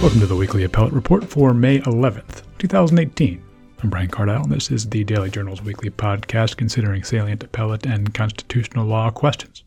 Welcome to the weekly appellate report for May 11th, 2018. I'm Brian Cardile, and this is the Daily Journal's weekly podcast considering salient appellate and constitutional law questions.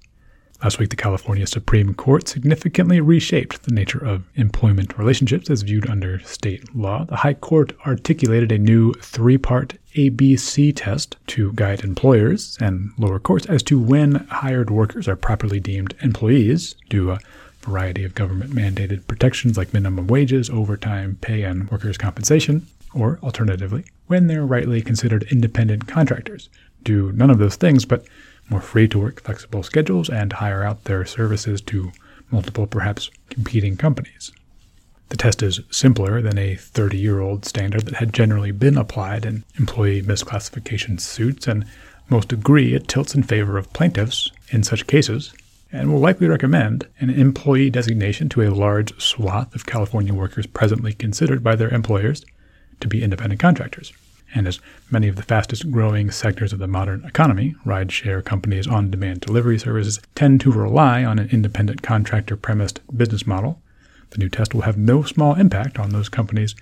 Last week, the California Supreme Court significantly reshaped the nature of employment relationships as viewed under state law. The High Court articulated a new three part ABC test to guide employers and lower courts as to when hired workers are properly deemed employees a variety of government mandated protections like minimum wages, overtime, pay, and workers' compensation, or alternatively, when they're rightly considered independent contractors, do none of those things but more free to work flexible schedules and hire out their services to multiple, perhaps competing companies. The test is simpler than a 30 year old standard that had generally been applied in employee misclassification suits, and most agree it tilts in favor of plaintiffs in such cases, and will likely recommend an employee designation to a large swath of California workers presently considered by their employers to be independent contractors. And as many of the fastest growing sectors of the modern economy, rideshare companies' on demand delivery services tend to rely on an independent contractor premised business model, the new test will have no small impact on those companies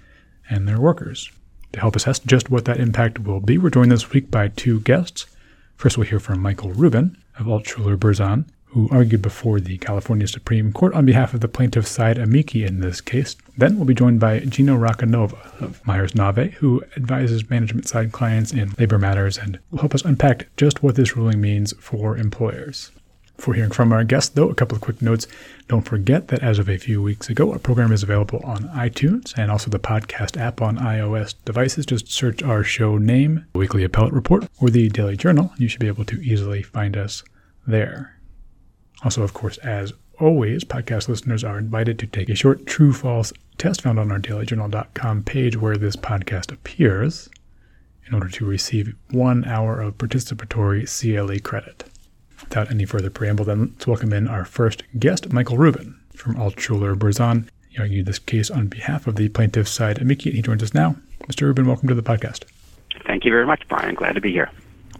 and their workers. To help assess just what that impact will be, we're joined this week by two guests. First, we'll hear from Michael Rubin of Altshuler Berzon, who argued before the California Supreme Court on behalf of the plaintiff's side amici in this case. Then we'll be joined by Gino Roccanova of Meyers Nave, who advises management side clients in labor matters and will help us unpack just what this ruling means for employers. Before hearing from our guests, though, a couple of quick notes. Don't forget that as of a few weeks ago, our program is available on iTunes and also the podcast app on iOS devices. Just search our show name, Weekly Appellate Report, or the Daily Journal. You should be able to easily find us there. Also, of course, as always, podcast listeners are invited to take a short true false test found on our dailyjournal.com page where this podcast appears in order to receive one hour of participatory CLE credit. Without any further preamble, then let's welcome in our first guest, Michael Rubin from Altshuler Berzon. He argued this case on behalf of the plaintiff's side amici. He joins us now. Mr. Rubin, welcome to the podcast. Thank you very much, Brian. Glad to be here.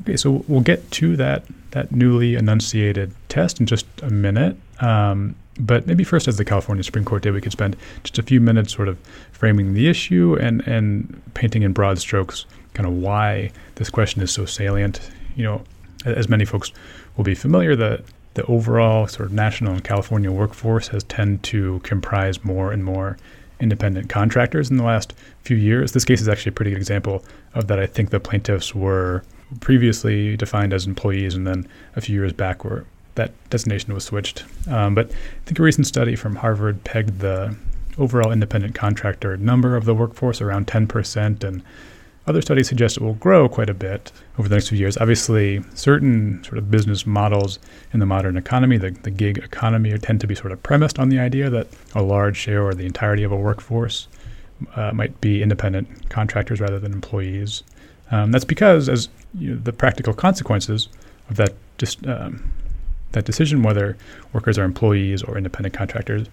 Okay, so we'll get to that that newly enunciated test in just a minute. Um, but maybe first, as the California Supreme Court did, we could spend just a few minutes sort of framing the issue and, and painting in broad strokes kind of why this question is so salient. You know, as many folks will be familiar, the the overall sort of national and California workforce has tended to comprise more and more independent contractors in the last few years. This case is actually a pretty good example of that. I think the plaintiffs were previously defined as employees, and then a few years back where that designation was switched. Um, but I think a recent study from Harvard pegged the overall independent contractor number of the workforce around 10%, and other studies suggest it will grow quite a bit over the next few years. Obviously, certain sort of business models in the modern economy, the, the gig economy, tend to be sort of premised on the idea that a large share or the entirety of a workforce uh, might be independent contractors rather than employees. Um, that's because, as you know, the practical consequences of that just um, that decision, whether workers are employees or independent contractors,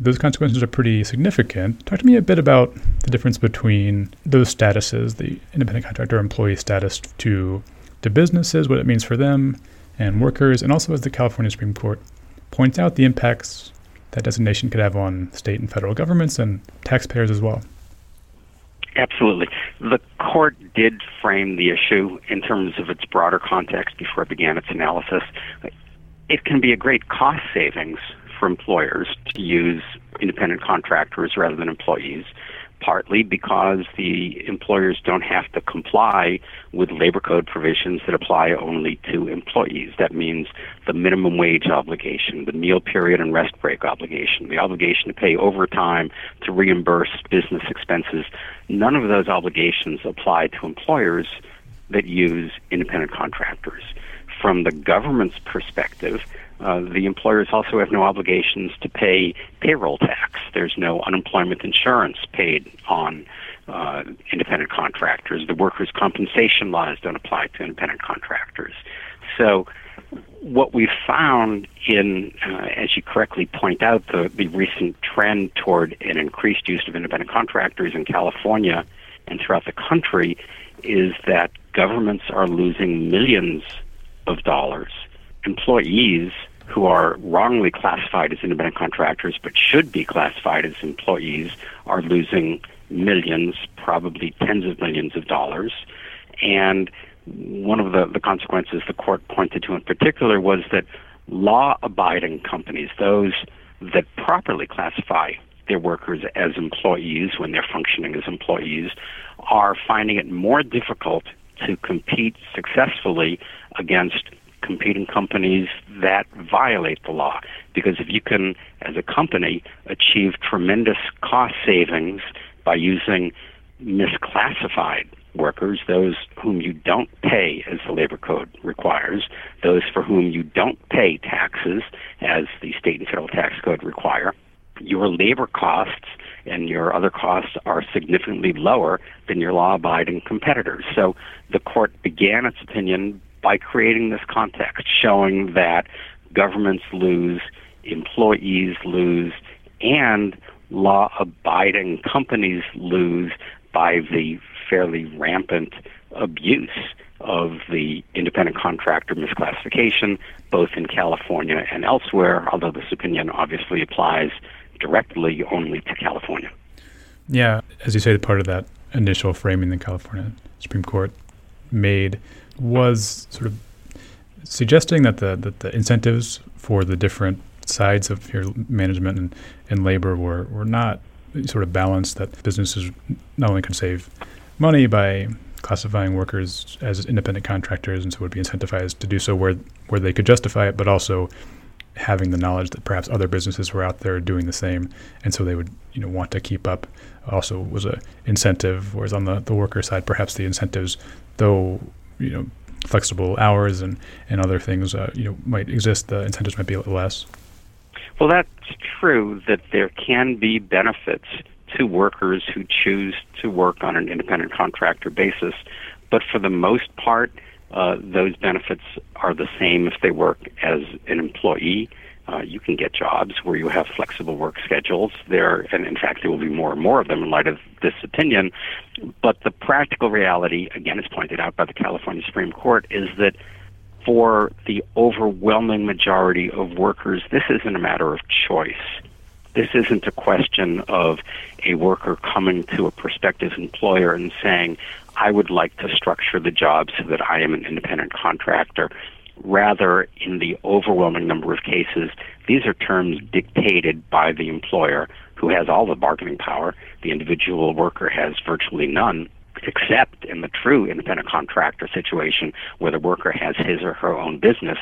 those consequences are pretty significant. Talk to me a bit about the difference between those statuses, the independent contractor employee status to to businesses, what it means for them and workers, and also as the California Supreme Court points out the impacts that designation could have on state and federal governments and taxpayers as well. Absolutely. The court did frame the issue in terms of its broader context before it began its analysis. It can be a great cost savings for employers to use independent contractors rather than employees partly because the employers don't have to comply with labor code provisions that apply only to employees. That means the minimum wage obligation, the meal period and rest break obligation, the obligation to pay overtime, to reimburse business expenses. None of those obligations apply to employers that use independent contractors. From the government's perspective, uh, the employers also have no obligations to pay payroll tax. There's no unemployment insurance paid on uh, independent contractors. The workers' compensation laws don't apply to independent contractors. So, what we've found in, uh, as you correctly point out, the, the recent trend toward an increased use of independent contractors in California and throughout the country is that governments are losing millions of dollars employees who are wrongly classified as independent contractors but should be classified as employees are losing millions, probably tens of millions of dollars. And one of the, the consequences the court pointed to in particular was that law abiding companies, those that properly classify their workers as employees when they're functioning as employees, are finding it more difficult to compete successfully against competing companies that violate the law. Because if you can, as a company, achieve tremendous cost savings by using misclassified workers, those whom you don't pay as the labor code requires, those for whom you don't pay taxes as the state and federal tax code require, your labor costs and your other costs are significantly lower than your law abiding competitors. So the court began its opinion by creating this context, showing that governments lose, employees lose, and law abiding companies lose by the fairly rampant abuse of the independent contractor misclassification, both in California and elsewhere, although this opinion obviously applies directly only to California. Yeah, as you say, part of that initial framing the California Supreme Court made was sort of suggesting that the that the incentives for the different sides of your management and, and labor were, were not sort of balanced that businesses not only could save money by classifying workers as independent contractors and so would be incentivized to do so where where they could justify it, but also having the knowledge that perhaps other businesses were out there doing the same, and so they would you know want to keep up. Also, was a incentive. Whereas on the the worker side, perhaps the incentives, though you know flexible hours and and other things uh, you know might exist, the incentives might be a little less. Well, that's true that there can be benefits to workers who choose to work on an independent contractor basis, but for the most part uh, those benefits are the same if they work as an employee. Uh, you can get jobs where you have flexible work schedules there, and in fact, there will be more and more of them in light of this opinion. But the practical reality, again, as pointed out by the California Supreme Court, is that for the overwhelming majority of workers, this isn't a matter of choice. This isn't a question of a worker coming to a prospective employer and saying, I would like to structure the job so that I am an independent contractor. Rather, in the overwhelming number of cases, these are terms dictated by the employer who has all the bargaining power. The individual worker has virtually none, except in the true independent contractor situation where the worker has his or her own business.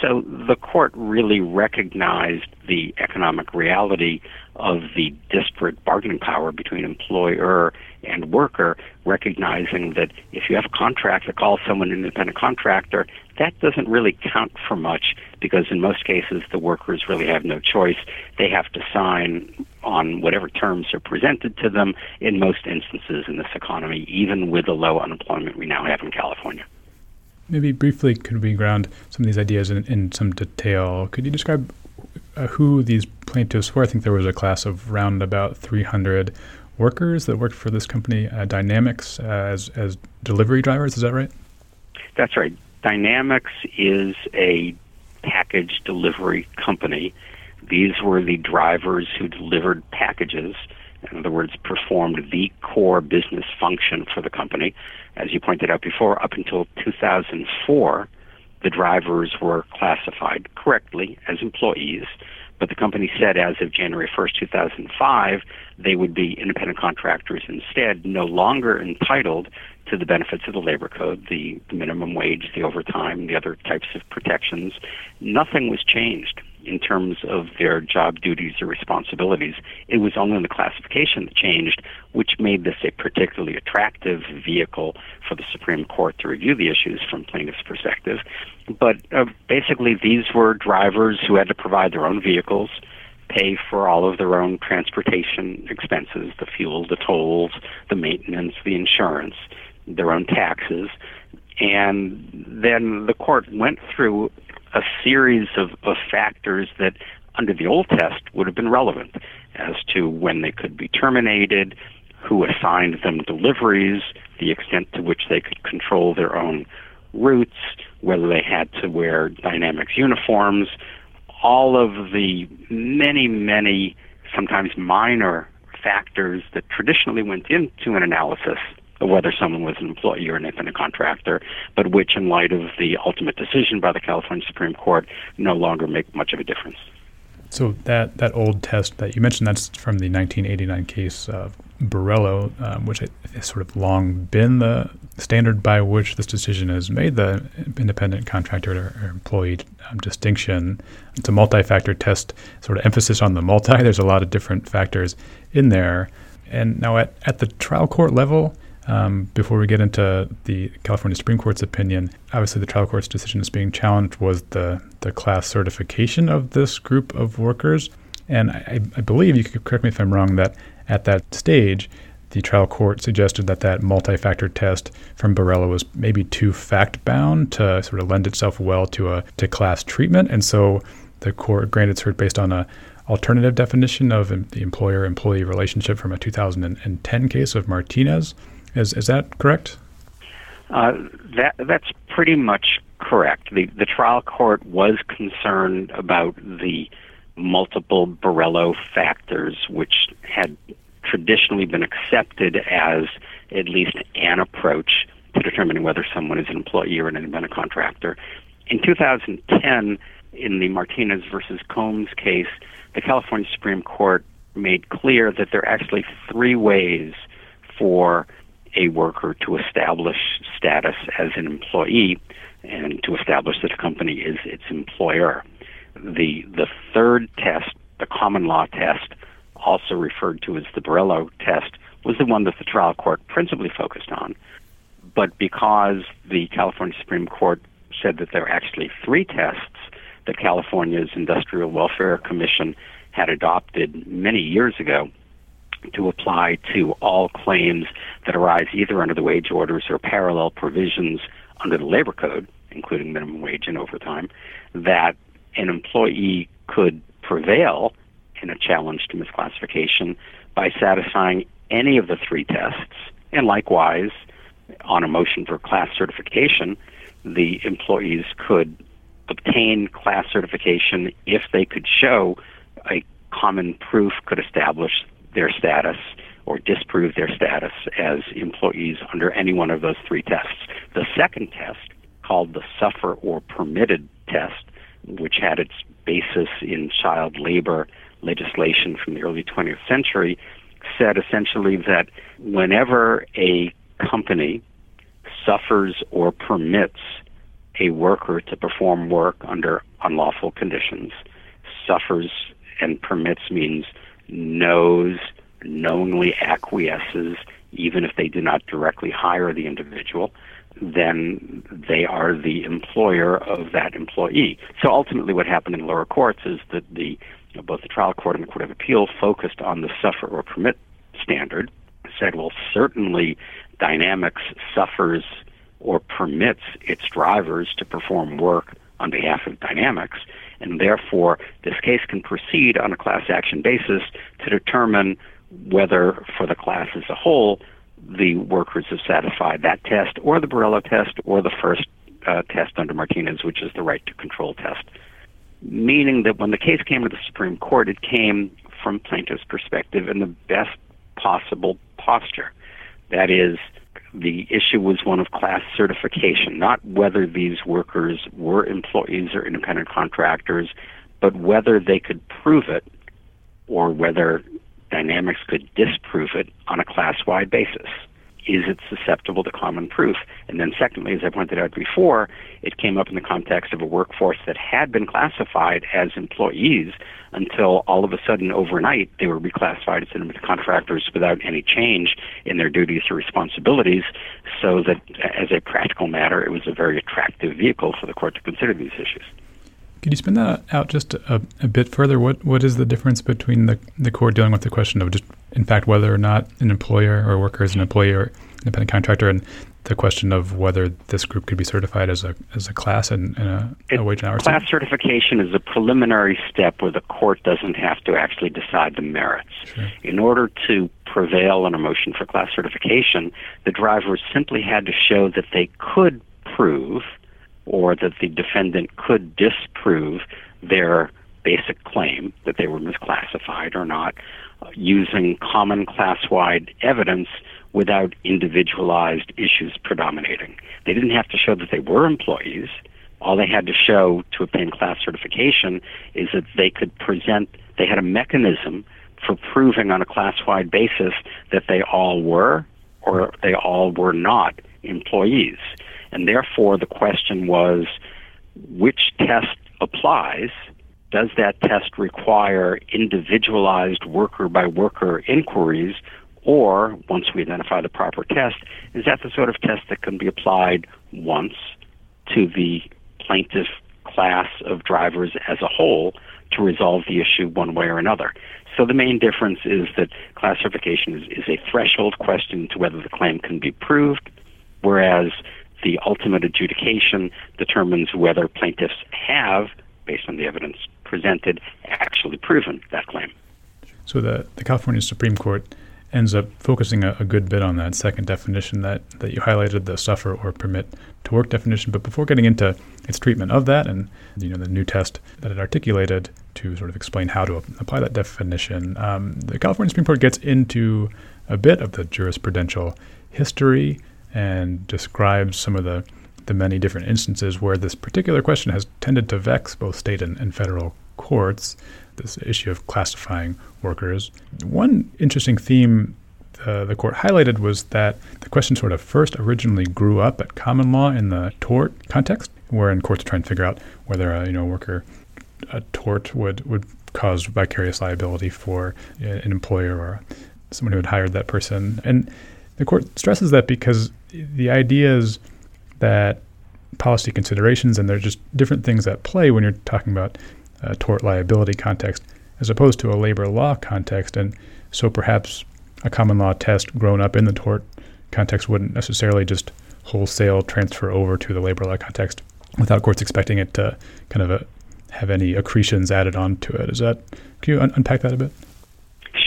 So the court really recognized the economic reality of the disparate bargaining power between employer and worker, recognizing that if you have a contract that calls someone an independent contractor, that doesn't really count for much because in most cases the workers really have no choice. They have to sign on whatever terms are presented to them in most instances in this economy, even with the low unemployment we now have in California. Maybe briefly, could we ground some of these ideas in, in some detail? Could you describe uh, who these plaintiffs were? I think there was a class of around about 300 workers that worked for this company, uh, Dynamex, uh, as, as delivery drivers. Is that right? That's right. Dynamex is a package delivery company. These were the drivers who delivered packages in other words, performed the core business function for the company. As you pointed out before, up until 2004, the drivers were classified correctly as employees, but the company said as of January 1st, 2005, they would be independent contractors instead, no longer entitled to the benefits of the labor code, the, the minimum wage, the overtime, the other types of protections. Nothing was changed in terms of their job duties or responsibilities. It was only the classification that changed, which made this a particularly attractive vehicle for the Supreme Court to review the issues from plaintiff's perspective. But uh, basically, these were drivers who had to provide their own vehicles, pay for all of their own transportation expenses the fuel, the tolls, the maintenance, the insurance, their own taxes. And then the court went through a series of, of factors that, under the old test, would have been relevant as to when they could be terminated, who assigned them deliveries, the extent to which they could control their own routes, whether they had to wear Dynamex uniforms, all of the many, many, sometimes minor factors that traditionally went into an analysis whether someone was an employee or an independent contractor, but which, in light of the ultimate decision by the California Supreme Court, no longer make much of a difference. So that that old test that you mentioned, that's from the 1989 case of Borello, um, which has sort of long been the standard by which this decision is made, the independent contractor or employee um, distinction. It's a multi-factor test, sort of emphasis on the multi. There's a lot of different factors in there. And now at, at the trial court level, um, before we get into the California Supreme Court's opinion, obviously the trial court's decision is being challenged was the, the class certification of this group of workers. And I, I believe, you could correct me if I'm wrong, that at that stage, the trial court suggested that that multi-factor test from Borello was maybe too fact-bound to sort of lend itself well to a to class treatment, and so the court granted cert based on a alternative definition of the employer-employee relationship from a 2010 case of Martinez. Is is that correct? Uh, that that's pretty much correct. The the trial court was concerned about the multiple Borello factors, which had traditionally been accepted as at least an approach to determining whether someone is an employee or an independent contractor. In 2010, in the Martinez versus Combs case, the California Supreme Court made clear that there are actually three ways for a worker to establish status as an employee and to establish that a company is its employer. The the third test, the common law test, also referred to as the Borello test, was the one that the trial court principally focused on. But because the California Supreme Court said that there are actually three tests that California's Industrial Welfare Commission had adopted many years ago to apply to all claims that arise either under the wage orders or parallel provisions under the labor code, including minimum wage and overtime, that an employee could prevail in a challenge to misclassification by satisfying any of the three tests. And likewise, on a motion for class certification, the employees could obtain class certification if they could show a common proof could establish their status or disprove their status as employees under any one of those three tests. The second test, called the suffer or permitted test, which had its basis in child labor legislation from the early 20th century, said essentially that whenever a company suffers or permits a worker to perform work under unlawful conditions, suffers and permits means knows, knowingly acquiesces, even if they do not directly hire the individual, then they are the employer of that employee. So ultimately, what happened in lower courts is that the you know, both the trial court and the court of appeal focused on the suffer or permit standard. Said, well, certainly, Dynamex suffers or permits its drivers to perform work on behalf of Dynamex, and therefore this case can proceed on a class action basis to determine whether, for the class as a whole, the workers have satisfied that test or the Borello test or the first uh, test under Martinez, which is the right to control test. Meaning that when the case came to the Supreme Court, it came from plaintiff's perspective in the best possible posture. That is, the issue was one of class certification, not whether these workers were employees or independent contractors, but whether they could prove it or whether Dynamex could disprove it on a class wide basis. Is it susceptible to common proof? And then, secondly, as I pointed out before, it came up in the context of a workforce that had been classified as employees until all of a sudden, overnight, they were reclassified as contractors without any change in their duties or responsibilities. So that, as a practical matter, it was a very attractive vehicle for the court to consider these issues. Could you spin that out just a, a, bit further? What what is the difference between the the court dealing with the question of just, in fact, whether or not an employer or a worker is an employee or independent contractor, and the question of whether this group could be certified as a as a class and, a, a, wage and hour class certification is a preliminary step where the court doesn't have to actually decide the merits. Sure. In order to prevail on a motion for class certification, the drivers simply had to show that they could prove or that the defendant could disprove their basic claim that they were misclassified or not uh, using common class wide evidence without individualized issues predominating. They didn't have to show that they were employees. All they had to show to obtain class certification is that they could present, they had a mechanism for proving on a class wide basis that they all were or they all were not employees. And therefore, the question was which test applies? Does that test require individualized worker by worker inquiries? Or, once we identify the proper test, is that the sort of test that can be applied once to the plaintiff class of drivers as a whole to resolve the issue one way or another? So the main difference is that classification is, is a threshold question to whether the claim can be proved, whereas the ultimate adjudication determines whether plaintiffs have, based on the evidence presented, actually proven that claim. So the, the California Supreme Court ends up focusing a, a, good bit on that second definition that, that you highlighted, the suffer or permit to work definition. But before getting into its treatment of that and you know the new test that it articulated to sort of explain how to apply that definition, um, the California Supreme Court gets into a bit of the jurisprudential history and describes some of the, the many different instances where this particular question has tended to vex both state and, and federal courts, this issue of classifying workers. One interesting theme uh, the court highlighted was that the question sort of first originally grew up at common law in the tort context, where wherein courts try and figure out whether a you know worker a tort would would cause vicarious liability for an employer or someone who had hired that person. And the court stresses that because the idea is that policy considerations and there's just different things at play when you're talking about a tort liability context as opposed to a labor law context. And so perhaps a common law test grown up in the tort context wouldn't necessarily just wholesale transfer over to the labor law context without courts expecting it to kind of a, uh, have any accretions added on to it. Is that, can you un- unpack that a bit?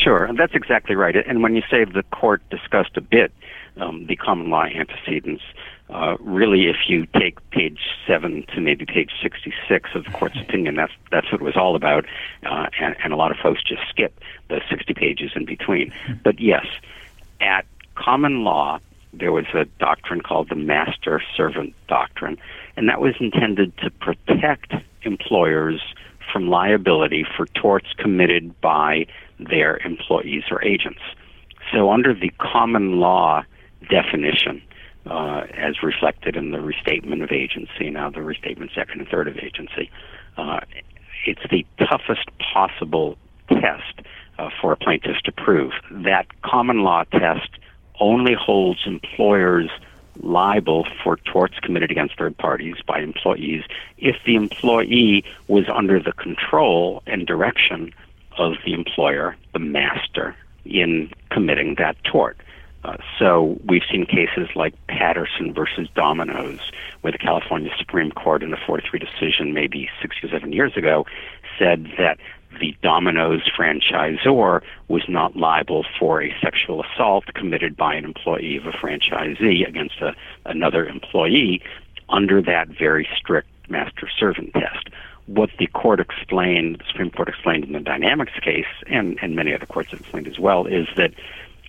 Sure, and that's exactly right. And when you say the court discussed a bit um, the common law antecedents, uh, really, if you take page seven to maybe page sixty-six of the court's opinion, that's that's what it was all about, uh, and, and a lot of folks just skip the sixty pages in between. But yes, at common law, there was a doctrine called the master-servant doctrine, and that was intended to protect employers from liability for torts committed by their employees or agents. So, under the common law definition, uh, as reflected in the restatement of agency, now the restatement second and third of agency, uh, it's the toughest possible test uh, for a plaintiff to prove. That common law test only holds employers liable for torts committed against third parties by employees if the employee was under the control and direction of the employer, the master, in committing that tort. Uh, so we've seen cases like Patterson versus Domino's, where the California Supreme Court in a 4-3 decision maybe six or seven years ago said that the Domino's franchisor was not liable for a sexual assault committed by an employee of a franchisee against a, another employee under that very strict master servant test. What the court explained, the Supreme Court explained in the Dynamex case, and, and many other courts have explained as well, is that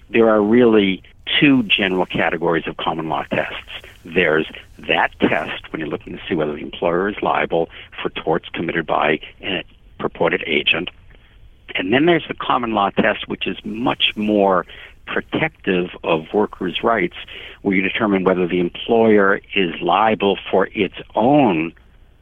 there are really two general categories of common law tests. There's that test when you're looking to see whether the employer is liable for torts committed by a purported agent. And then there's the common law test, which is much more protective of workers' rights, where you determine whether the employer is liable for its own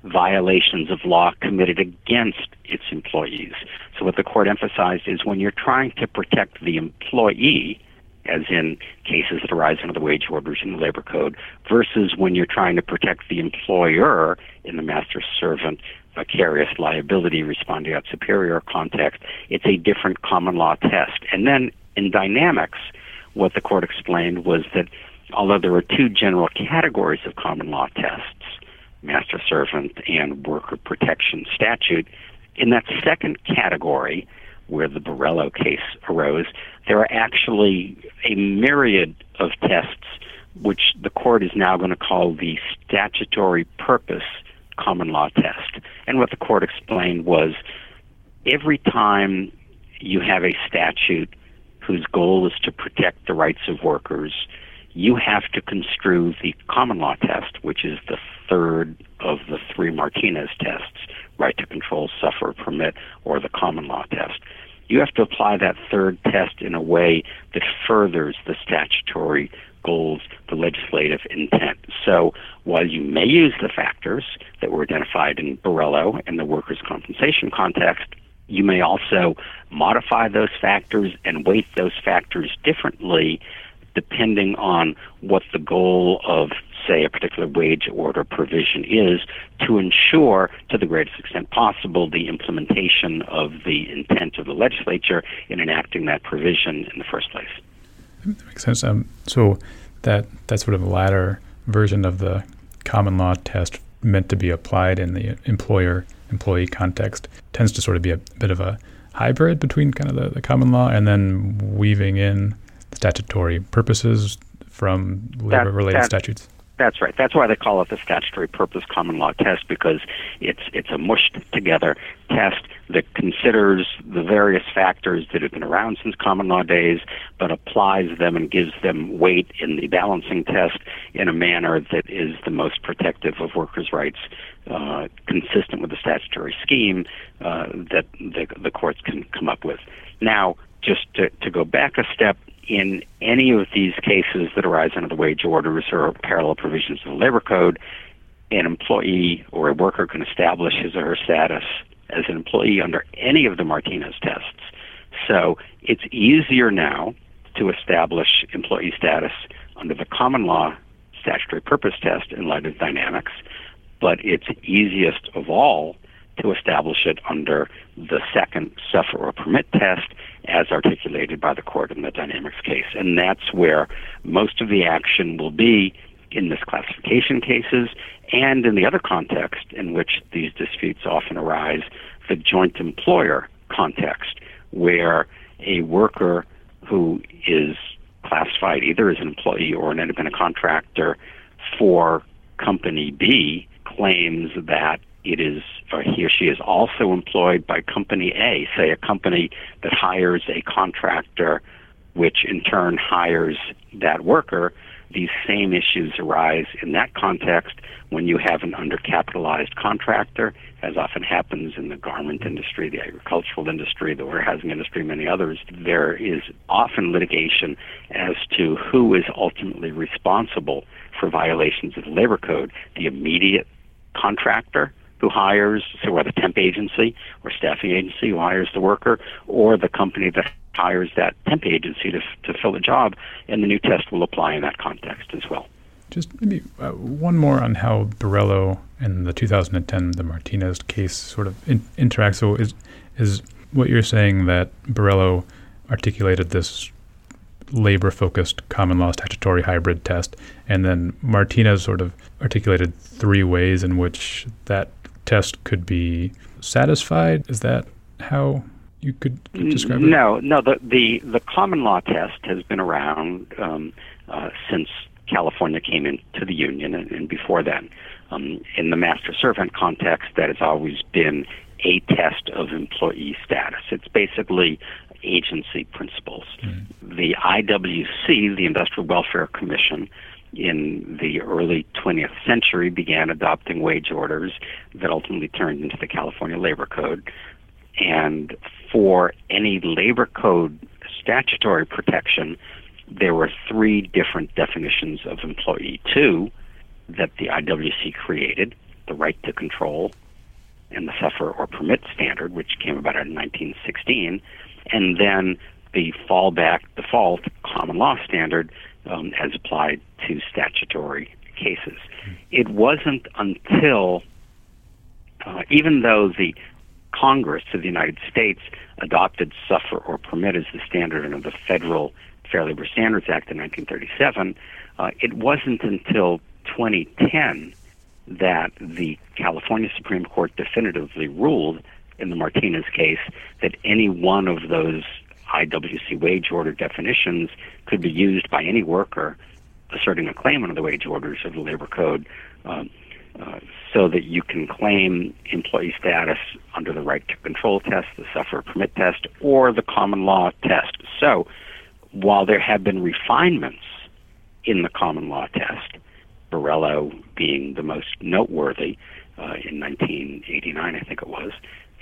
violations of law committed against its employees. So, what the court emphasized is when you're trying to protect the employee, as in cases that arise under the wage orders in the labor code, versus when you're trying to protect the employer in the master servant vicarious liability responding respondeat superior context, it's a different common law test. And then in Dynamex, what the court explained was that although there are two general categories of common law tests, master servant and worker protection statute. In that second category, where the Borello case arose, there are actually a myriad of tests which the court is now going to call the statutory purpose common law test. And what the court explained was every time you have a statute whose goal is to protect the rights of workers, you have to construe the common law test, which is the third of the three Martinez tests right to control, suffer, permit, or the common law test. You have to apply that third test in a way that furthers the statutory goals, the legislative intent. So while you may use the factors that were identified in Borello in the workers' compensation context, you may also modify those factors and weight those factors differently depending on what the goal of, say, a particular wage order provision is to ensure, to the greatest extent possible, the implementation of the intent of the legislature in enacting that provision in the first place. That makes sense. Um, so that that sort of latter version of the common law test meant to be applied in the employer employee context tends to sort of be a bit of a hybrid between kind of the, the common law and then weaving in statutory purposes from labor related statutes. That's right. That's why they call it the statutory purpose common law test because it's it's a mushed together test that considers the various factors that have been around since common law days, but applies them and gives them weight in the balancing test in a manner that is the most protective of workers' rights, uh, consistent with the statutory scheme uh, that the, the courts can come up with. Now, just to, to go back a step, in any of these cases that arise under the wage orders or parallel provisions of the labor code, an employee or a worker can establish his or her status as an employee under any of the Martinez tests. So it's easier now to establish employee status under the common law statutory purpose test in light of Dynamex, but it's easiest of all to establish it under the second suffer or permit test as articulated by the court in the Dynamex case. And that's where most of the action will be in misclassification cases and in the other context in which these disputes often arise, the joint employer context, where a worker who is classified either as an employee or an independent contractor for company B claims that it is or he or she is also employed by company A, say a company that hires a contractor which in turn hires that worker, these same issues arise in that context when you have an undercapitalized contractor, as often happens in the garment industry, the agricultural industry, the warehousing industry, many others. There is often litigation as to who is ultimately responsible for violations of the labor code the immediate contractor who hires, so whether temp agency or staffing agency who hires the worker, or the company that hires that temp agency to, to fill the job, and the new test will apply in that context as well. Just maybe uh, one more on how Borello and the 2010 the Martinez case sort of in, interact. So is is what you're saying that Borello articulated this labor-focused common law statutory hybrid test, and then Martinez sort of articulated three ways in which that test could be satisfied. Is that how you could describe it? No, no. The the, the common law test has been around um, uh, since California came into the union, and, and before then. Um, in the master servant context, that has always been a test of employee status. It's basically agency principles. Mm-hmm. The IWC, the Industrial Welfare Commission, in the early 20th century began adopting wage orders that ultimately turned into the California Labor Code. And for any labor code statutory protection, there were three different definitions of employee two that the IWC created the right to control and the suffer or permit standard, which came about in 1916, and then the fallback default common law standard um, as applied to statutory cases. It wasn't until, uh, even though the Congress of the United States adopted suffer or permit as the standard under the Federal Fair Labor Standards Act in 1937, uh, it wasn't until 2010 that the California Supreme Court definitively ruled in the Martinez case that any one of those IWC wage order definitions could be used by any worker asserting a claim under the wage orders of the labor code. Um, uh, so that you can claim employee status under the right to control test, the suffer permit test, or the common law test. So while there have been refinements in the common law test, Borello being the most noteworthy uh, in 1989, I think it was,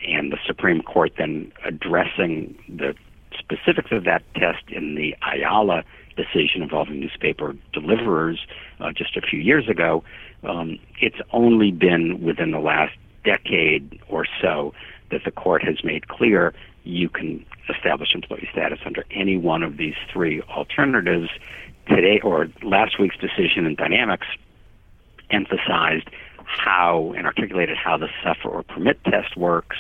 and the Supreme Court then addressing the specifics of that test in the Ayala decision involving newspaper deliverers uh, just a few years ago, um, it's only been within the last decade or so that the court has made clear you can establish employee status under any one of these three alternatives. Today, or last week's decision in Dynamex, emphasized how and articulated how the suffer or permit test works.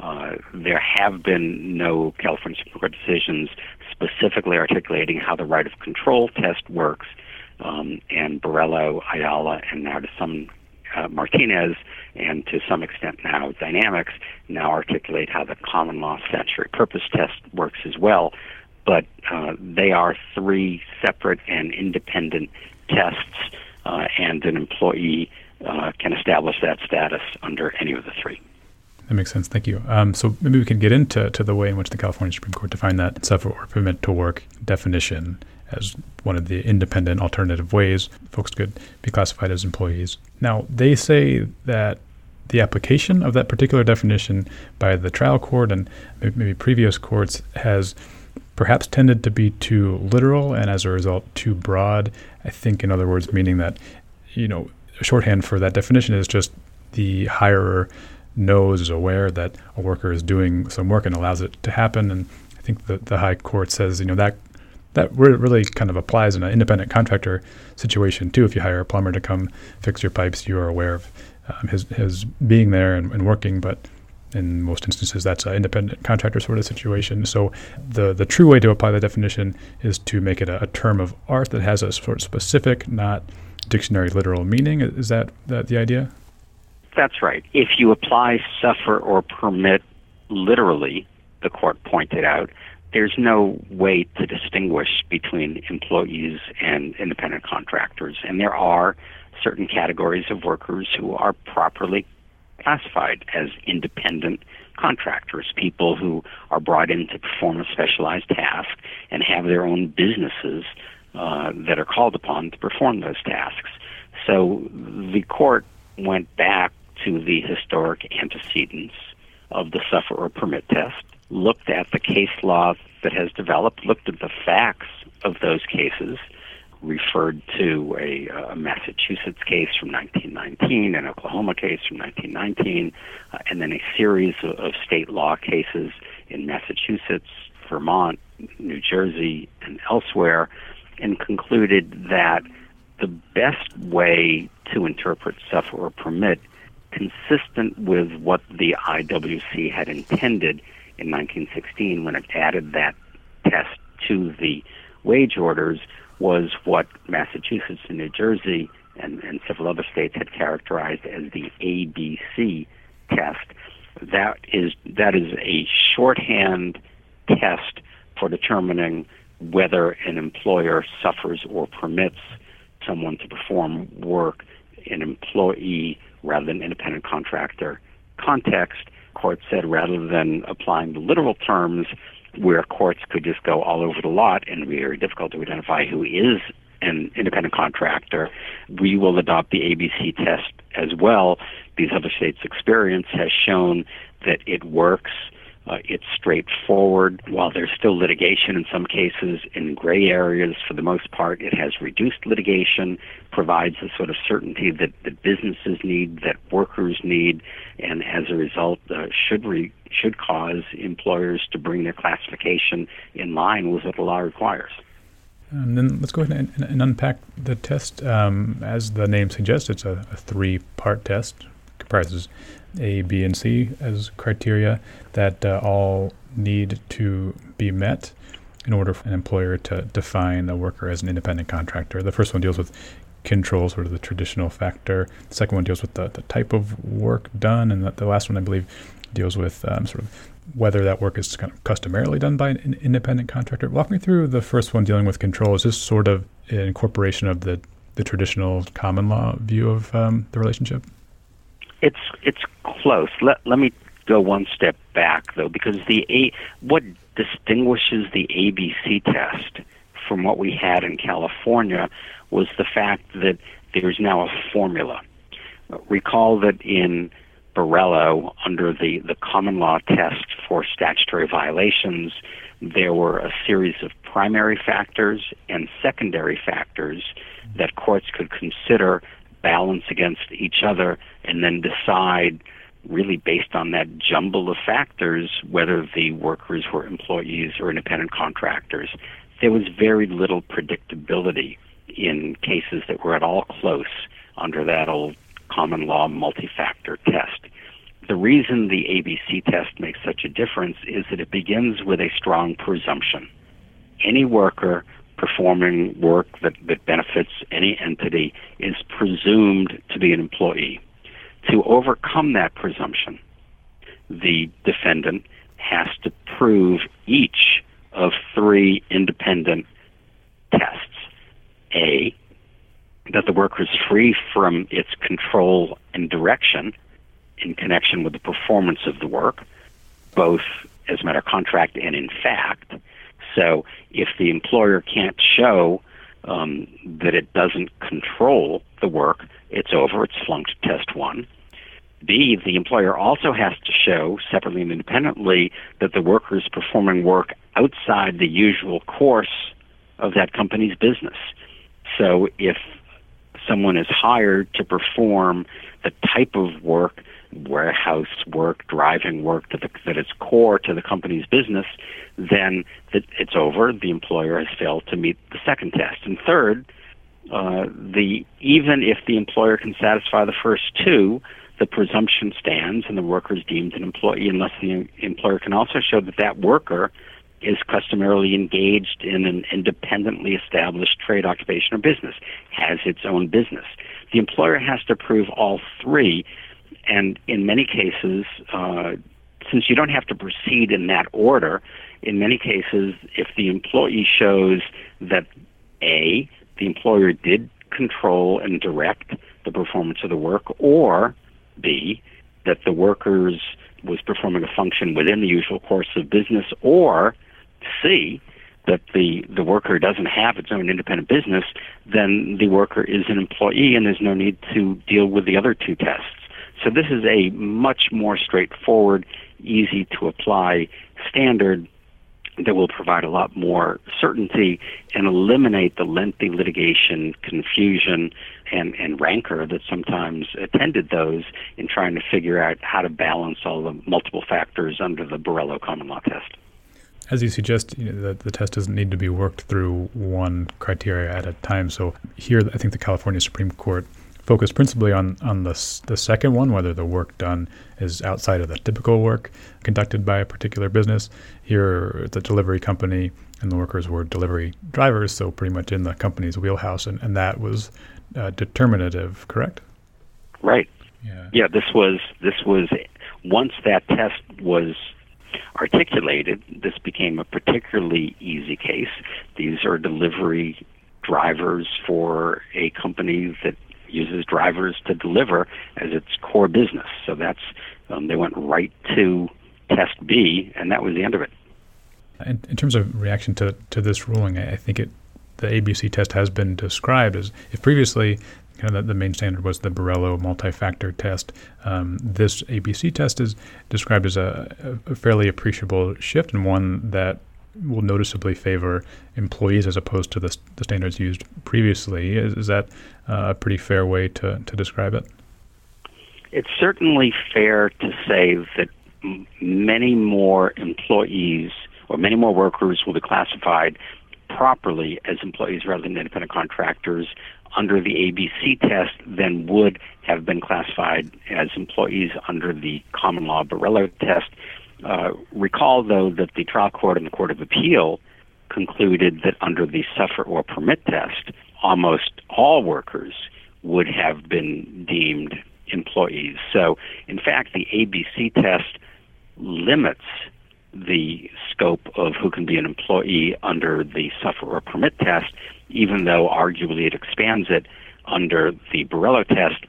Uh, there have been no California Supreme Court decisions specifically articulating how the right of control test works. Um, and Borello, Ayala, and now to some uh, Martinez, and to some extent now Dynamex, now articulate how the common law statutory purpose test works as well. But uh, they are three separate and independent tests, uh, and an employee uh, can establish that status under any of the three. That makes sense. Thank you. Um, so maybe we can get into to the way in which the California Supreme Court defined that suffer or permit to work definition as one of the independent alternative ways folks could be classified as employees. Now, they say that the application of that particular definition by the trial court and maybe previous courts has perhaps tended to be too literal and as a result too broad. I think, in other words, meaning that, you know, shorthand for that definition is just the hirer knows, is aware that a worker is doing some work and allows it to happen. And I think the, the High Court says, you know, that that really kind of applies in an independent contractor situation too. If you hire a plumber to come fix your pipes, you are aware of um, his his being there and, and, working, but in most instances, that's an independent contractor sort of situation. So the the true way to apply the definition is to make it a, a term of art that has a sort of specific, not dictionary literal meaning. Is that, that the idea? That's right. If you apply suffer or permit literally, the court pointed out, there's no way to distinguish between employees and independent contractors. And there are certain categories of workers who are properly classified as independent contractors, people who are brought in to perform a specialized task and have their own businesses uh, that are called upon to perform those tasks. So the court went back to the historic antecedents of the suffer or permit test, looked at the case law that has developed, looked at the facts of those cases, referred to a, a Massachusetts case from 1919, an Oklahoma case from 1919, uh, and then a series of, of state law cases in Massachusetts, Vermont, New Jersey, and elsewhere and concluded that the best way to interpret suffer or permit, consistent with what the IWC had intended in 1916 when it added that test to the wage orders, was what Massachusetts and New Jersey and, and several other states had characterized as the ABC test. That is that is a shorthand test for determining whether an employer suffers or permits someone to perform work an employee rather than independent contractor context. Court said rather than applying the literal terms where courts could just go all over the lot and be very difficult to identify who is an independent contractor, we will adopt the ABC test as well. These other states' experience has shown that it works uh, it's straightforward. While there's still litigation in some cases in gray areas, for the most part, it has reduced litigation, provides the sort of certainty that, that businesses need, that workers need, and as a result, uh, should re- should cause employers to bring their classification in line with what the law requires. And then let's go ahead and, and unpack the test. Um, as the name suggests, it's a, a three-part test. Comprises a, B, and C as criteria that uh, all need to be met in order for an employer to define a worker as an independent contractor. The first one deals with control, sort of the traditional factor. The second one deals with the, the type of work done, and the, the last one, I believe, deals with um, sort of whether that work is kind of customarily done by an independent contractor. Walk me through the first one dealing with control. Is this sort of an incorporation of the, the traditional common law view of um, the relationship? It's it's close. Let let me go one step back though, because the A what distinguishes the ABC test from what we had in California was the fact that there's now a formula. Recall that in Borello, under the, the common law test for statutory violations, there were a series of primary factors and secondary factors that courts could consider, balance against each other, and then decide, really based on that jumble of factors, whether the workers were employees or independent contractors. There was very little predictability in cases that were at all close under that old common law multi factor test. The reason the ABC test makes such a difference is that it begins with a strong presumption. Any worker performing work that, that benefits any entity is presumed to be an employee. To overcome that presumption, the defendant has to prove each of three independent tests. A, that the worker is free from its control and direction in connection with the performance of the work, both as a matter of contract and in fact. So if the employer can't show um, that it doesn't control the work, it's over, it's flunked test one. B, the employer also has to show, separately and independently, that the worker is performing work outside the usual course of that company's business. So if someone is hired to perform the type of work, warehouse work, driving work that, the, that is core to the company's business, then it's over. The employer has failed to meet the second test. And third, uh, the even if the employer can satisfy the first two, the presumption stands and the worker is deemed an employee unless the employer can also show that that worker is customarily engaged in an independently established trade, occupation, or business, has its own business. The employer has to prove all three, and in many cases, uh, since you don't have to proceed in that order, in many cases, if the employee shows that A, the employer did control and direct the performance of the work, or B, that the workers was performing a function within the usual course of business, or C, that the, the worker doesn't have its own independent business, then the worker is an employee and there's no need to deal with the other two tests. So this is a much more straightforward, easy to apply standard that will provide a lot more certainty and eliminate the lengthy litigation, confusion, and, and rancor that sometimes attended those in trying to figure out how to balance all the multiple factors under the Borello common law test. As you suggest, you know, the, the test doesn't need to be worked through one criteria at a time. So here, I think the California Supreme Court focused principally on on the the second one, whether the work done is outside of the typical work conducted by a particular business. Here, the delivery company and the workers were delivery drivers, so pretty much in the company's wheelhouse, and, and that was uh, determinative, correct? Right. Yeah. Yeah. This was this was once that test was articulated, this became a particularly easy case. These are delivery drivers for a company that uses drivers to deliver as its core business. So that's um, they went right to test B, and that was the end of it. In, in terms of reaction to, to this ruling, I think it the ABC test has been described as if previously the, the main standard was the Borello multi-factor test. Um, this ABC test is described as a, a, fairly appreciable shift and one that will noticeably favor employees as opposed to the, the standards used previously. Is, is that uh, a pretty fair way to, to describe it? It's certainly fair to say that many more employees or many more workers will be classified properly as employees rather than independent contractors under the ABC test than would have been classified as employees under the common law Borello test. Uh, recall, though, that the trial court and the Court of Appeal concluded that under the suffer or permit test, almost all workers would have been deemed employees. So, in fact, the ABC test limits the scope of who can be an employee under the suffer or permit test, even though arguably it expands it under the Borello test,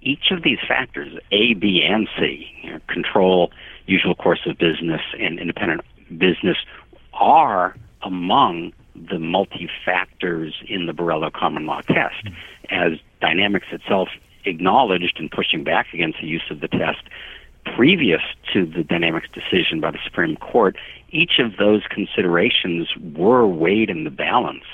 each of these factors, A, B, and C, you know, control, usual course of business, and independent business, are among the multi factors in the Borello common law test. As Dynamex itself acknowledged in pushing back against the use of the test previous to the Dynamex decision by the Supreme Court, each of those considerations were weighed in the balance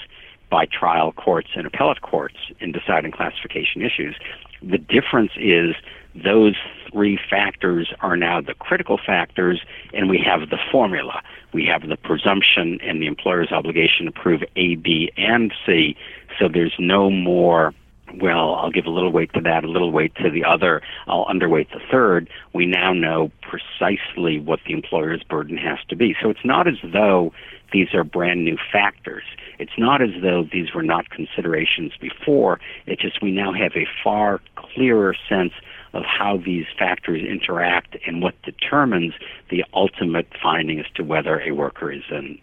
by trial courts and appellate courts in deciding classification issues. The difference is those three factors are now the critical factors, and we have the formula. We have the presumption and the employer's obligation to prove A, B, and C, so there's no more well, I'll give a little weight to that, a little weight to the other, I'll underweight the third, we now know precisely what the employer's burden has to be. So it's not as though these are brand new factors. It's not as though these were not considerations before. It's just we now have a far clearer sense of how these factors interact and what determines the ultimate finding as to whether a worker is an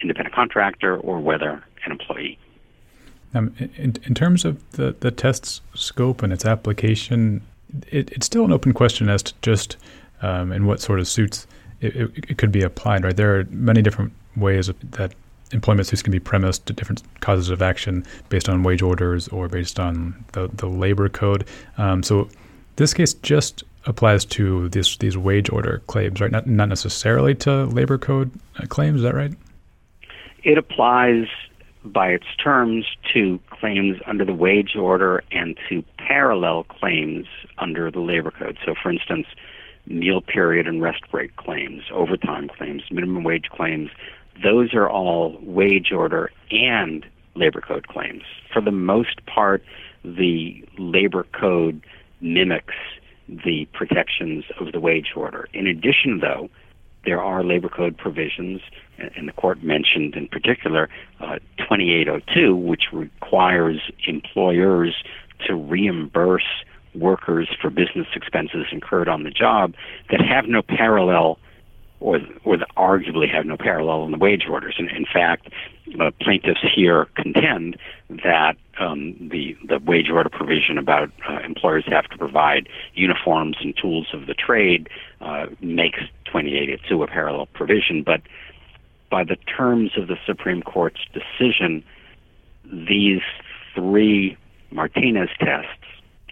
independent contractor or whether an employee. Um, in, in terms of the, the test's scope and its application, it, it's still an open question as to just um, in what sort of suits it, it, it, could be applied. Right, there are many different ways that employment suits can be premised to different causes of action based on wage orders or based on the, the labor code. Um, so this case just applies to this, these wage order claims, right? Not, not necessarily to labor code uh, claims, is that right? It applies by its terms to claims under the wage order and to parallel claims under the labor code. So, for instance, meal period and rest break claims, overtime claims, minimum wage claims, those are all wage order and labor code claims. For the most part, the labor code mimics the protections of the wage order. In addition, though, there are labor code provisions, and the court mentioned in particular uh, 2802, which requires employers to reimburse workers for business expenses incurred on the job that have no parallel or or that arguably have no parallel in the wage orders. And in fact, uh, plaintiffs here contend that um, the the wage order provision about uh, employers have to provide uniforms and tools of the trade uh, makes 2882 a parallel provision, but by the terms of the Supreme Court's decision, these three Martinez tests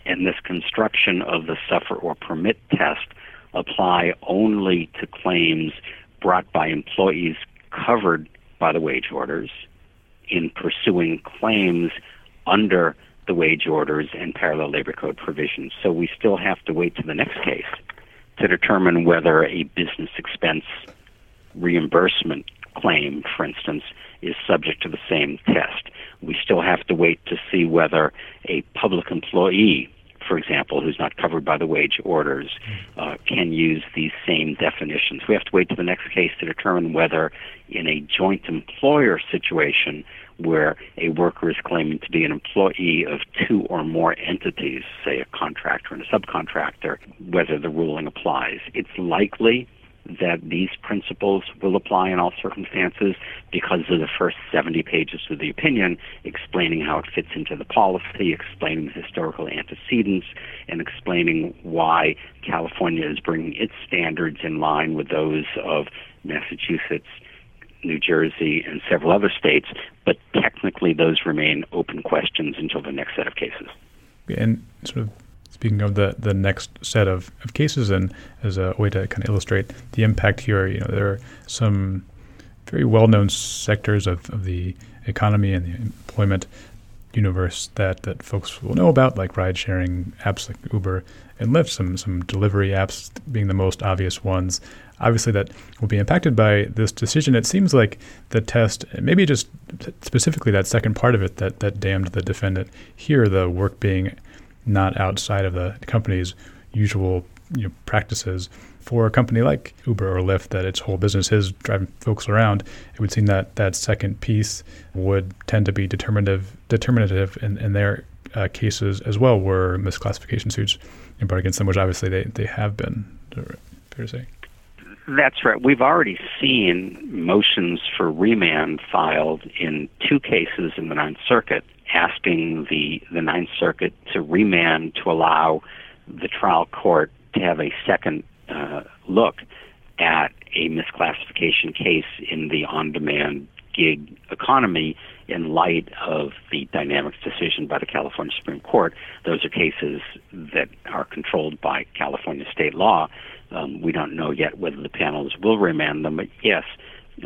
and this construction of the suffer or permit test apply only to claims brought by employees covered by the wage orders in pursuing claims under the wage orders and parallel labor code provisions. So we still have to wait to the next case to determine whether a business expense reimbursement claim, for instance, is subject to the same test. We still have to wait to see whether a public employee for example, who's not covered by the wage orders, uh, can use these same definitions. We have to wait to the next case to determine whether, in a joint employer situation where a worker is claiming to be an employee of two or more entities, say a contractor and a subcontractor, whether the ruling applies. It's likely that these principles will apply in all circumstances because of the first 70 pages of the opinion explaining how it fits into the policy, explaining the historical antecedents, and explaining why California is bringing its standards in line with those of Massachusetts, New Jersey, and several other states, but technically those remain open questions until the next set of cases. And sort of speaking of the, the next set of, of cases and as a way to kind of illustrate the impact here, you know, there are some very well-known sectors of, of the economy and the employment universe that, that folks will know about, like ride-sharing apps like Uber and Lyft, some some delivery apps being the most obvious ones. Obviously, that will be impacted by this decision. It seems like the test, maybe just specifically that second part of it that, that damned the defendant. Here, the work being not outside of the company's usual you know, practices. For a company like Uber or Lyft, that its whole business is driving folks around, it would seem that that second piece would tend to be determinative, determinative in, in their uh, cases as well, were misclassification suits brought against them, which obviously they, they have been. Fair to say. That's right. We've already seen motions for remand filed in two cases in the Ninth Circuit asking the, the Ninth Circuit to remand to allow the trial court to have a second uh, look at a misclassification case in the on demand gig economy in light of the Dynamex decision by the California Supreme Court. Those are cases that are controlled by California state law. Um, we don't know yet whether the panels will remand them, but yes,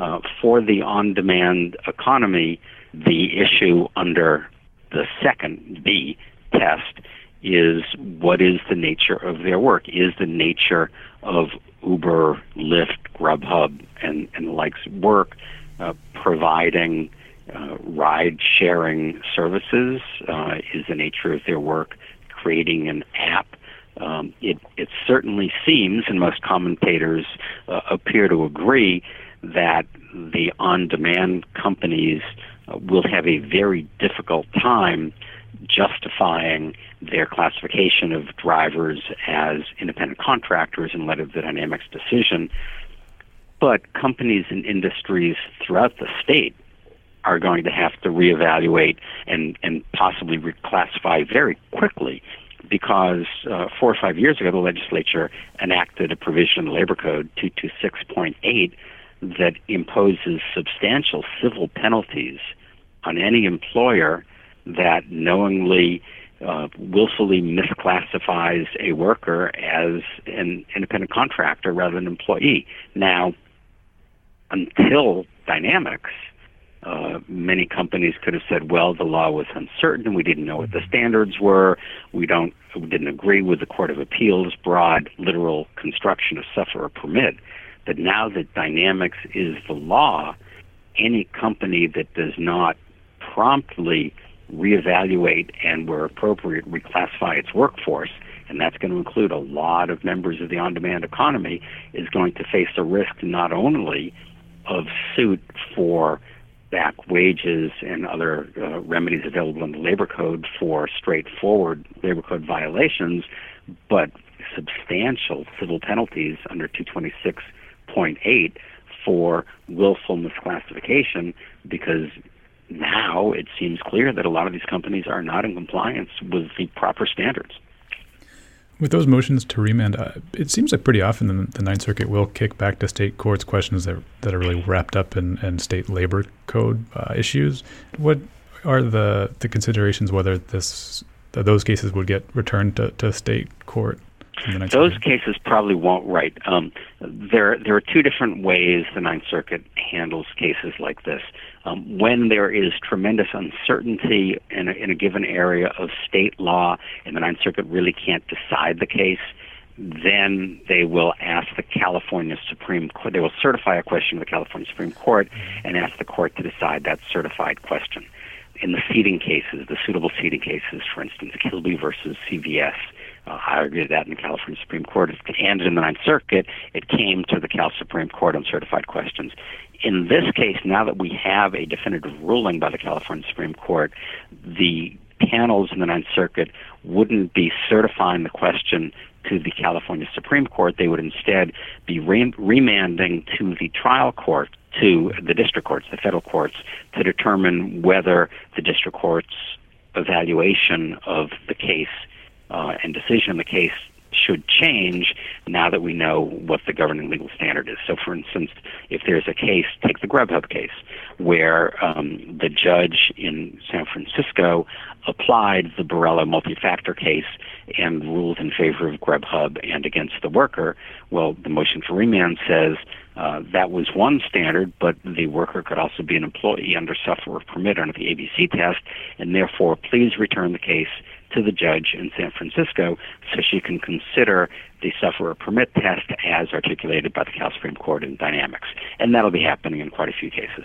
uh, for the on demand economy, the issue under the second B test is what is the nature of their work? Is the nature of Uber, Lyft, Grubhub, and, and the likes work uh, providing uh, ride sharing services? Uh, is the nature of their work creating an app? Um, it, it certainly seems, and most commentators uh, appear to agree, that the on demand companies will have a very difficult time justifying their classification of drivers as independent contractors in light of the Dynamex decision. But companies and industries throughout the state are going to have to reevaluate and, and possibly reclassify very quickly because uh, four or five years ago the legislature enacted a provision in the Labor Code 226.8 that imposes substantial civil penalties on any employer that knowingly, uh, willfully misclassifies a worker as an independent contractor rather than an employee. Now, until Dynamex, uh, many companies could have said, "Well, the law was uncertain. We didn't know what the standards were. We don't, we didn't agree with the Court of Appeals' broad, literal construction of suffer or permit." But now that Dynamex is the law, any company that does not promptly reevaluate and, where appropriate, reclassify its workforce, and that's going to include a lot of members of the on demand economy, is going to face the risk not only of suit for back wages and other uh, remedies available in the labor code for straightforward labor code violations, but substantial civil penalties under 226.8 for willful misclassification because now it seems clear that a lot of these companies are not in compliance with the proper standards. With those motions to remand, uh, it seems like pretty often the, the, Ninth Circuit will kick back to state courts questions that, that are really wrapped up in, in state labor code uh, issues. What are the, the considerations whether this those cases would get returned to, to state court? Those cases probably won't. Right. Um, there, there are two different ways the Ninth Circuit handles cases like this. Um, when there is tremendous uncertainty in a, in a given area of state law, and the Ninth Circuit really can't decide the case, then they will ask the California Supreme Court. They will certify a question to the California Supreme Court and ask the court to decide that certified question. In the seating cases, the suitable seating cases, for instance, Kilby versus CVS I argued that in the California Supreme Court and in the Ninth Circuit. It came to the Cal Supreme Court on certified questions. In this case, now that we have a definitive ruling by the California Supreme Court, the panels in the Ninth Circuit wouldn't be certifying the question to the California Supreme Court. They would instead be re- remanding to the trial court, to the district courts, the federal courts, to determine whether the district court's evaluation of the case uh, and decision in the case should change now that we know what the governing legal standard is. So, for instance, if there's a case, take the Grubhub case, where um, the judge in San Francisco applied the Borello multi-factor case and ruled in favor of Grubhub and against the worker. Well, the motion for remand says uh, that was one standard, but the worker could also be an employee under sufferer permit under the ABC test, and therefore, please return the case to the judge in San Francisco so she can consider the sufferer permit test as articulated by the Cal Supreme Court in Dynamex. And that'll be happening in quite a few cases.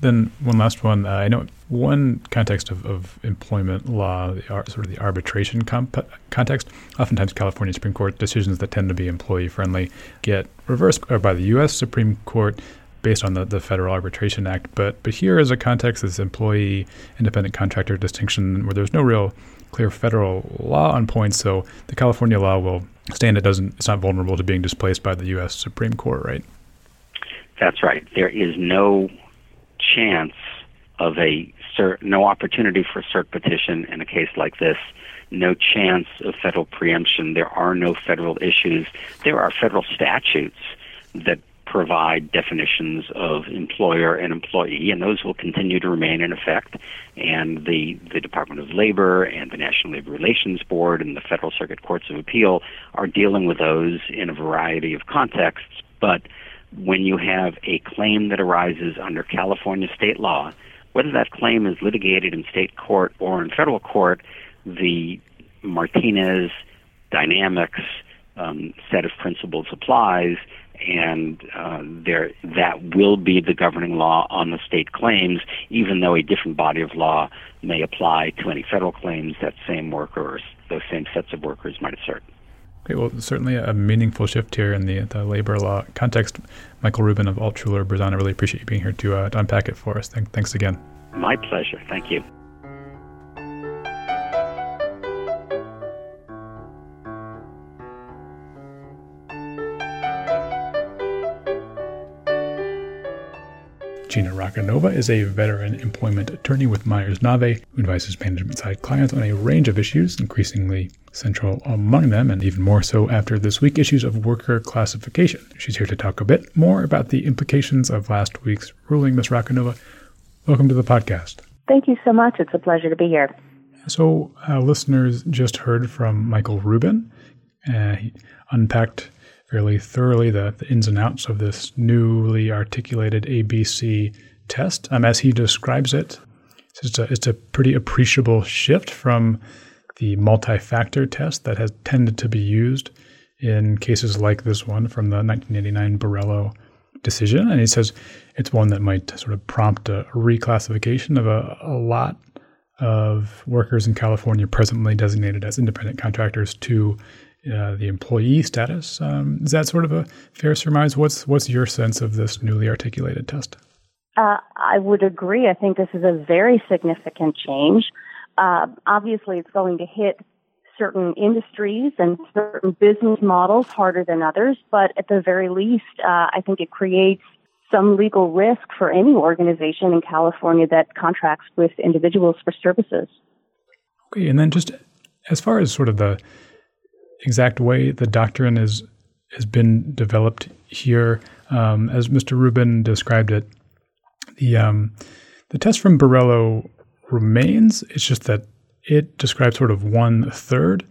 Then one last one. Uh, I know one context of, of employment law, the, sort of the arbitration comp- context. Oftentimes, California Supreme Court decisions that tend to be employee friendly get reversed by the U.S. Supreme Court based on the, the Federal Arbitration Act. But but here is a context, this employee independent contractor distinction, where there's no real clear federal law on points, so the California law will stand. It doesn't. It's not vulnerable to being displaced by the U.S. Supreme Court, right? That's right. There is no chance of a cert, no opportunity for cert petition in a case like this no chance of federal preemption. There are no federal issues. There are federal statutes that provide definitions of employer and employee, and those will continue to remain in effect. And the, the Department of Labor and the National Labor Relations Board and the Federal Circuit Courts of Appeal are dealing with those in a variety of contexts. But when you have a claim that arises under California state law, whether that claim is litigated in state court or in federal court, the Martinez Dynamex um, set of principles applies, and uh, there that will be the governing law on the state claims, even though a different body of law may apply to any federal claims that same workers, those same sets of workers might assert. Okay, well, certainly a meaningful shift here in the, the labor law context. Michael Rubin of Altshuler Berzon, I really appreciate you being here to, uh, to unpack it for us. thanks again. My pleasure. Thank you. Gina Roccanova is a veteran employment attorney with Meyers Nave who advises management side clients on a range of issues, increasingly central among them, and even more so after this week, issues of worker classification. She's here to talk a bit more about the implications of last week's ruling. Ms. Roccanova, welcome to the podcast. Thank you so much. It's a pleasure to be here. So, uh, listeners just heard from Michael Rubin. Uh, he unpacked fairly thoroughly the, the ins and outs of this newly articulated ABC test. Um, as he describes it, it's a, it's a pretty appreciable shift from the multi factor test that has tended to be used in cases like this one from the 1989 Borello decision. And he says it's one that might sort of prompt a reclassification of a, a lot of workers in California presently designated as independent contractors to uh, the employee status. Um, is that sort of a fair surmise? What's what's your sense of this newly articulated test? Uh, I would agree. I think this is a very significant change. Uh, obviously, it's going to hit certain industries and certain business models harder than others, but at the very least, uh, I think it creates some legal risk for any organization in California that contracts with individuals for services. Okay, and then just as far as sort of the exact way the doctrine is has been developed here, um, as Mr. Rubin described it, the um, the test from Borello remains. It's just that it describes sort of one third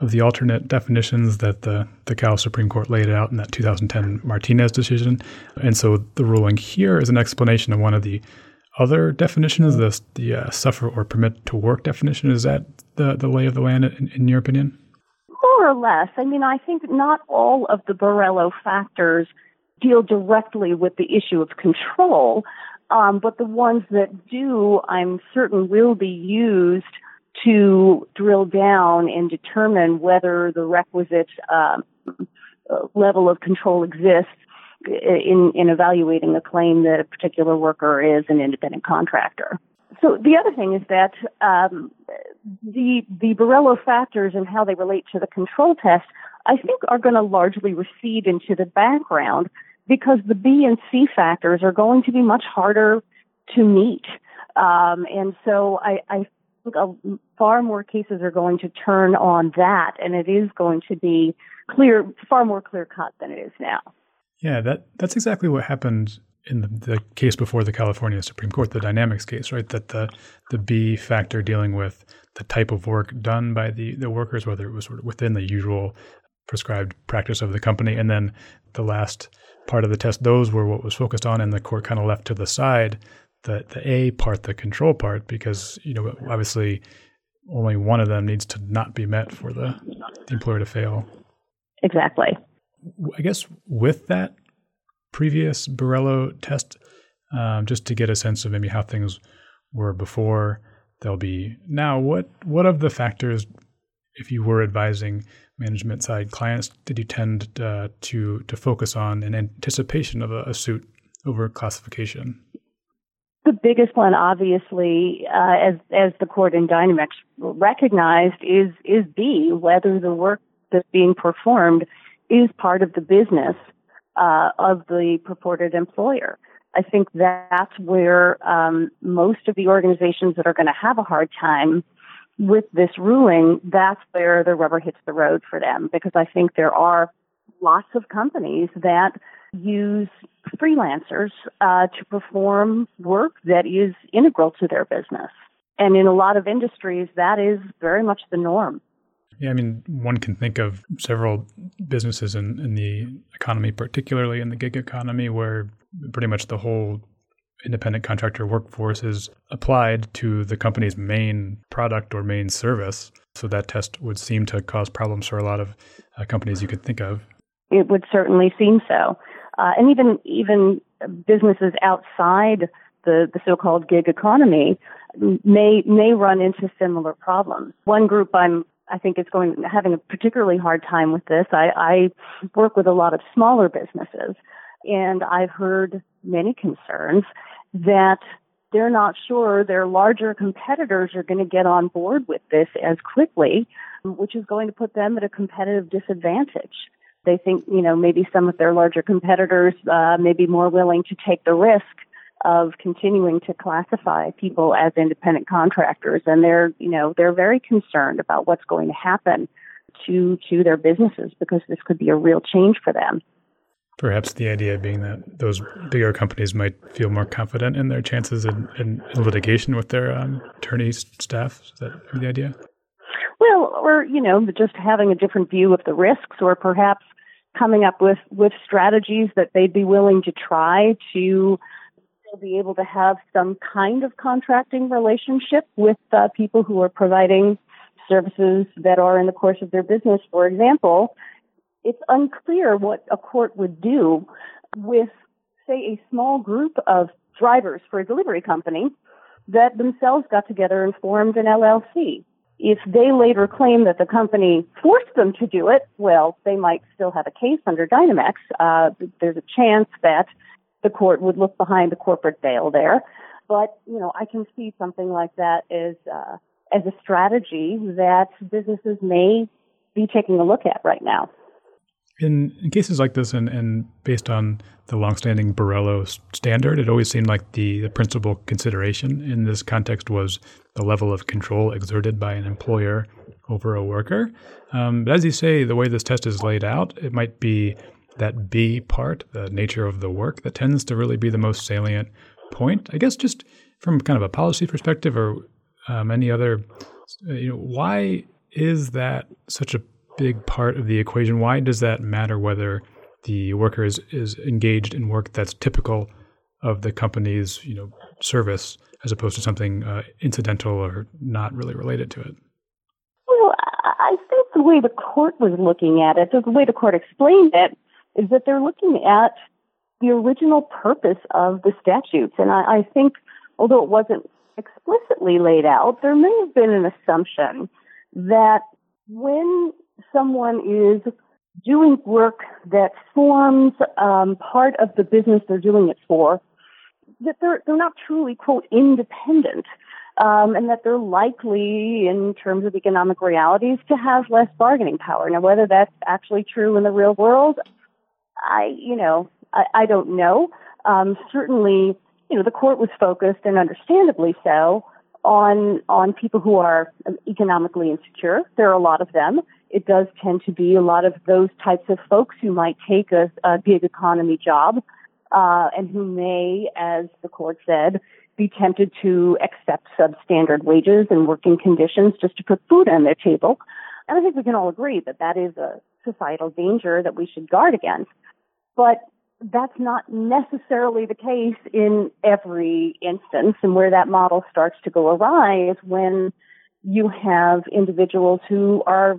of the alternate definitions that the, the Cal Supreme Court laid out in that 2010 Martinez decision. And so the ruling here is an explanation of one of the other definitions, the, the uh, suffer or permit to work definition. Is that the, the lay of the land in, in your opinion? More or less. I mean, I think not all of the Borello factors deal directly with the issue of control, um, but the ones that do, I'm certain, will be used to drill down and determine whether the requisite um, level of control exists in, in evaluating a claim that a particular worker is an independent contractor. So the other thing is that um, the the Borello factors and how they relate to the control test, I think, are going to largely recede into the background because the B and C factors are going to be much harder to meet. Um, and so I, I think a, far more cases are going to turn on that, and it is going to be clear, far more clear cut than it is now. Yeah, that that's exactly what happened in the, the, case before the California Supreme Court, the Dynamex case, right? That the the B factor dealing with the type of work done by the the workers, whether it was sort of within the usual prescribed practice of the company, and then the last part of the test, those were what was focused on, and the court kind of left to the side the the A part, the control part, because you know obviously only one of them needs to not be met for the, the employer to fail. Exactly. I guess with that previous Borello test, um, just to get a sense of maybe how things were before they'll be now. What what of the factors, if you were advising management side clients, did you tend uh, to to focus on in anticipation of a, a suit over classification? The biggest one, obviously, uh, as as the court in Dynamex recognized, is is B whether the work that's being performed is part of the business uh, of the purported employer. I think that's where um, most of the organizations that are going to have a hard time with this ruling, that's where the rubber hits the road for them because I think there are lots of companies that use freelancers uh, to perform work that is integral to their business. And in a lot of industries, that is very much the norm. Yeah, I mean, one can think of several businesses in, in the economy, particularly in the gig economy, where pretty much the whole independent contractor workforce is applied to the company's main product or main service. So that test would seem to cause problems for a lot of uh, companies you could think of. It would certainly seem so, uh, and even even businesses outside the, the so-called gig economy may may run into similar problems. One group I'm I think is going having a particularly hard time with this. I, I work with a lot of smaller businesses, and I've heard many concerns that they're not sure their larger competitors are going to get on board with this as quickly, which is going to put them at a competitive disadvantage. They think, you know, maybe some of their larger competitors uh, may be more willing to take the risk of continuing to classify people as independent contractors, and they're, you know, they're very concerned about what's going to happen to to their businesses because this could be a real change for them. Perhaps the idea being that those bigger companies might feel more confident in their chances in, in, litigation with their um, attorney staff. Is that the idea? Well, or you know, just having a different view of the risks, or perhaps coming up with with strategies that they'd be willing to try to be able to have some kind of contracting relationship with uh, people who are providing services that are in the course of their business. For example, it's unclear what a court would do with, say, a small group of drivers for a delivery company that themselves got together and formed an LLC. If they later claim that the company forced them to do it, well, they might still have a case under Dynamex. Uh, there's a chance that the court would look behind the corporate veil there. But, you know, I can see something like that as, uh, as a strategy that businesses may be taking a look at right now. In, in cases like this, and, and based on the longstanding Borello standard, it always seemed like the, the principal consideration in this context was the level of control exerted by an employer over a worker. Um, but as you say, the way this test is laid out, it might be that B part, the nature of the work, that tends to really be the most salient point. I guess just from kind of a policy perspective or um, any other, you know, why is that such a big part of the equation. Why does that matter whether the worker is, is engaged in work that's typical of the company's you know service as opposed to something uh, incidental or not really related to it? Well, I think the way the court was looking at it, the way the court explained it, is that they're looking at the original purpose of the statutes. And I, I think, although it wasn't explicitly laid out, there may have been an assumption that when someone is doing work that forms um, part of the business they're doing it for, that they're they're not truly quote independent, um, and that they're likely, in terms of economic realities, to have less bargaining power. Now, whether that's actually true in the real world, I you know I, I don't know. Um, certainly, you know the court was focused, and understandably so, on on people who are economically insecure. There are a lot of them it does tend to be a lot of those types of folks who might take a, a gig economy job uh, and who may, as the court said, be tempted to accept substandard wages and working conditions just to put food on their table. And I think we can all agree that that is a societal danger that we should guard against. But that's not necessarily the case in every instance. And where that model starts to go awry is when you have individuals who are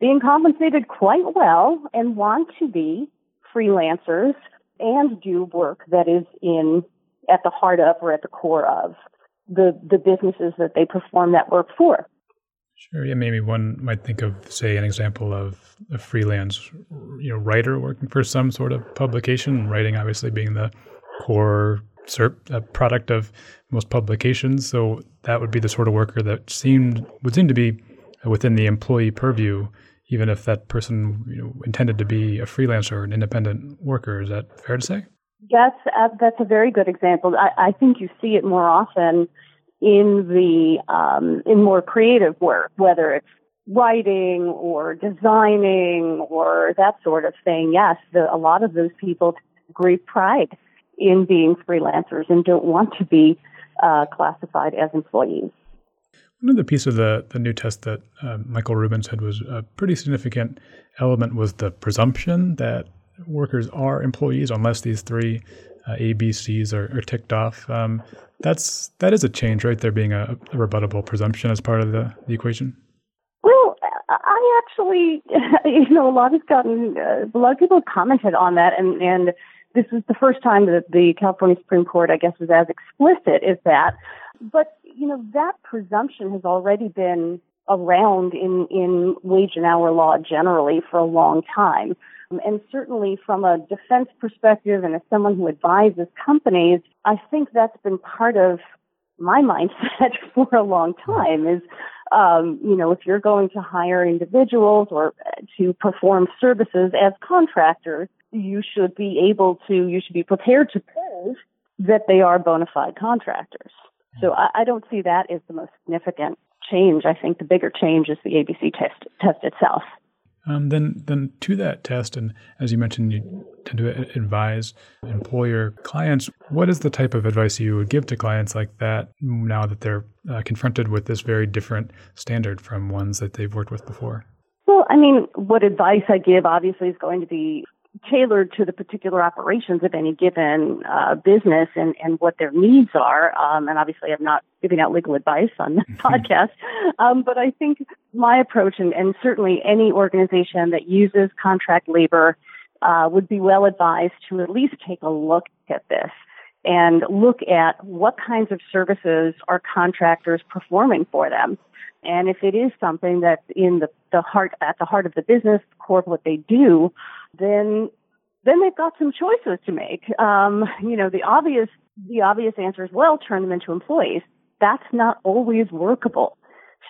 being compensated quite well and want to be freelancers and do work that is in at the heart of or at the core of the the businesses that they perform that work for. Sure. Yeah, maybe one might think of, say, an example of a freelance, you know, writer working for some sort of publication. Writing, obviously, being the core uh, product of most publications. So that would be the sort of worker that seemed would seem to be within the employee purview even if that person you know, intended to be a freelancer or an independent worker. Is that fair to say? Yes, uh, that's a very good example. I, I think you see it more often in the um, in more creative work, whether it's writing or designing or that sort of thing. Yes, the, a lot of those people take great pride in being freelancers and don't want to be uh, classified as employees. Another piece of the, the new test that uh, Michael Rubin said was a pretty significant element was the presumption that workers are employees unless these three uh, ABCs are, are, ticked off. Um, that's that is a change, right? There being a, a rebuttable presumption as part of the, the equation. Well, I actually, you know, a lot has gotten uh, a lot of people have commented on that, and and this is the first time that the California Supreme Court, I guess, was as explicit as that. But you know, that presumption has already been around in, in wage and hour law generally for a long time. And certainly from a defense perspective and as someone who advises companies, I think that's been part of my mindset for a long time is, um, you know, if you're going to hire individuals or to perform services as contractors, you should be able to, you should be prepared to prove that they are bona fide contractors. So I, I don't see that as the most significant change. I think the bigger change is the ABC test test itself. Um, then, then to that test, and as you mentioned, you tend to advise employer clients. What is the type of advice you would give to clients like that now that they're uh, confronted with this very different standard from ones that they've worked with before? Well, I mean, what advice I give obviously is going to be tailored to the particular operations of any given uh, business and, and what their needs are. Um, and obviously, I'm not giving out legal advice on the podcast, um, but I think my approach, and, and, certainly any organization that uses contract labor, uh, would be well advised to at least take a look at this and look at what kinds of services are contractors performing for them. And if it is something that's in the, the heart, at the heart of the business, core of what they do, then then they've got some choices to make. Um, you know, the obvious the obvious answer is well, turn them into employees. That's not always workable.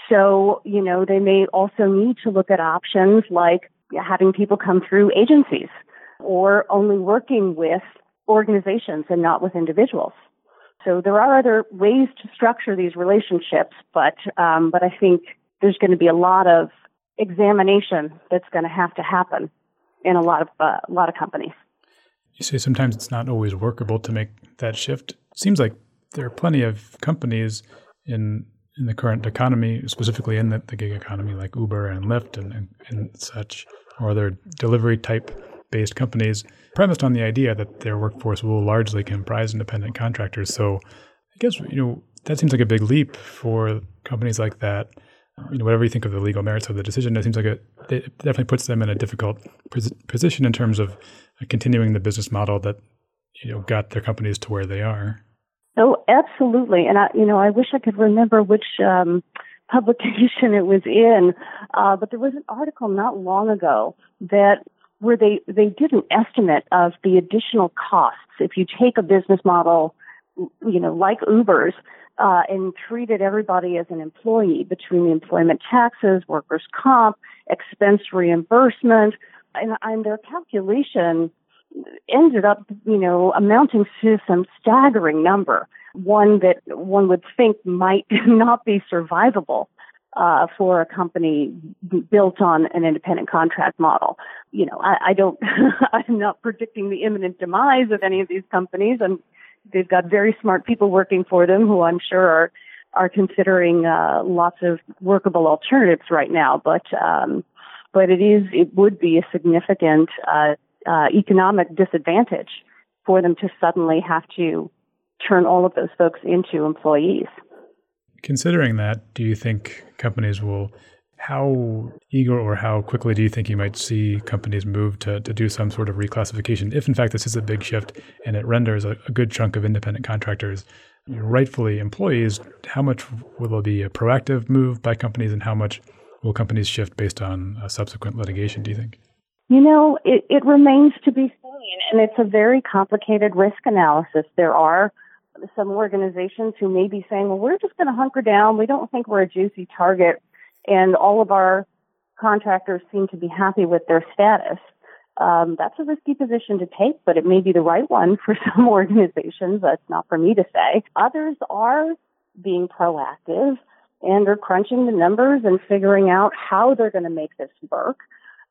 So, you know, they may also need to look at options like having people come through agencies or only working with organizations and not with individuals. So there are other ways to structure these relationships, but um, but I think there's going to be a lot of examination that's going to have to happen in a lot of uh, a lot of companies. You say sometimes it's not always workable to make that shift. Seems like there are plenty of companies in in the current economy, specifically in the, the gig economy, like Uber and Lyft and, and, and such, or other delivery type based companies, premised on the idea that their workforce will largely comprise independent contractors. So I guess you know that seems like a big leap for companies like that you know, whatever you think of the legal merits of the decision, it seems like it, it definitely puts them in a difficult position in terms of continuing the business model that you know got their companies to where they are. Oh, absolutely. And I, you know, I wish I could remember which um, publication it was in, uh, but there was an article not long ago that where they they did an estimate of the additional costs if you take a business model, you know, like Uber's uh, and treated everybody as an employee between the employment taxes, workers' comp, expense reimbursement, and, and their calculation ended up, you know, amounting to some staggering number, one that one would think might not be survivable. Uh, for a company built on an independent contract model. You know, I, I don't, I'm not predicting the imminent demise of any of these companies. and they've got very smart people working for them who I'm sure are are considering uh, lots of workable alternatives right now. But um, but it is it would be a significant uh, uh, economic disadvantage for them to suddenly have to turn all of those folks into employees. Considering that, do you think companies will how eager or how quickly do you think you might see companies move to, to do some sort of reclassification if in fact this is a big shift and it renders a, a good chunk of independent contractors rightfully employees? How much will be a proactive move by companies and how much will companies shift based on subsequent litigation do you think? You know it, it remains to be seen and it's a very complicated risk analysis. There are some organizations who may be saying well we're just going to hunker down we don't think we're a juicy target and all of our contractors seem to be happy with their status. Um, that's a risky position to take, but it may be the right one for some organizations. That's not for me to say. Others are being proactive and are crunching the numbers and figuring out how they're going to make this work.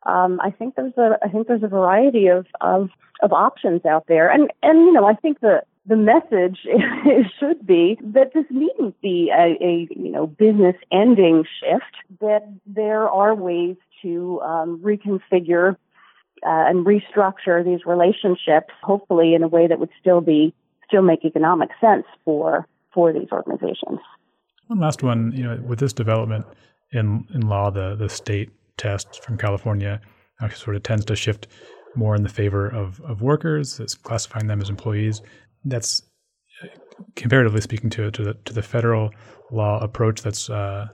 Um, I think there's a I think there's a variety of, of of options out there, and and you know I think the the message should be that this needn't be a, a you know business ending shift. That there are ways to um, reconfigure uh, and restructure these relationships, hopefully in a way that would still be still make economic sense for for these organizations. One last one, you know, with this development in in law, the the state test from California actually sort of tends to shift more in the favor of of workers, it's classifying them as employees. That's comparatively speaking to to the to the federal law approach. That's uh,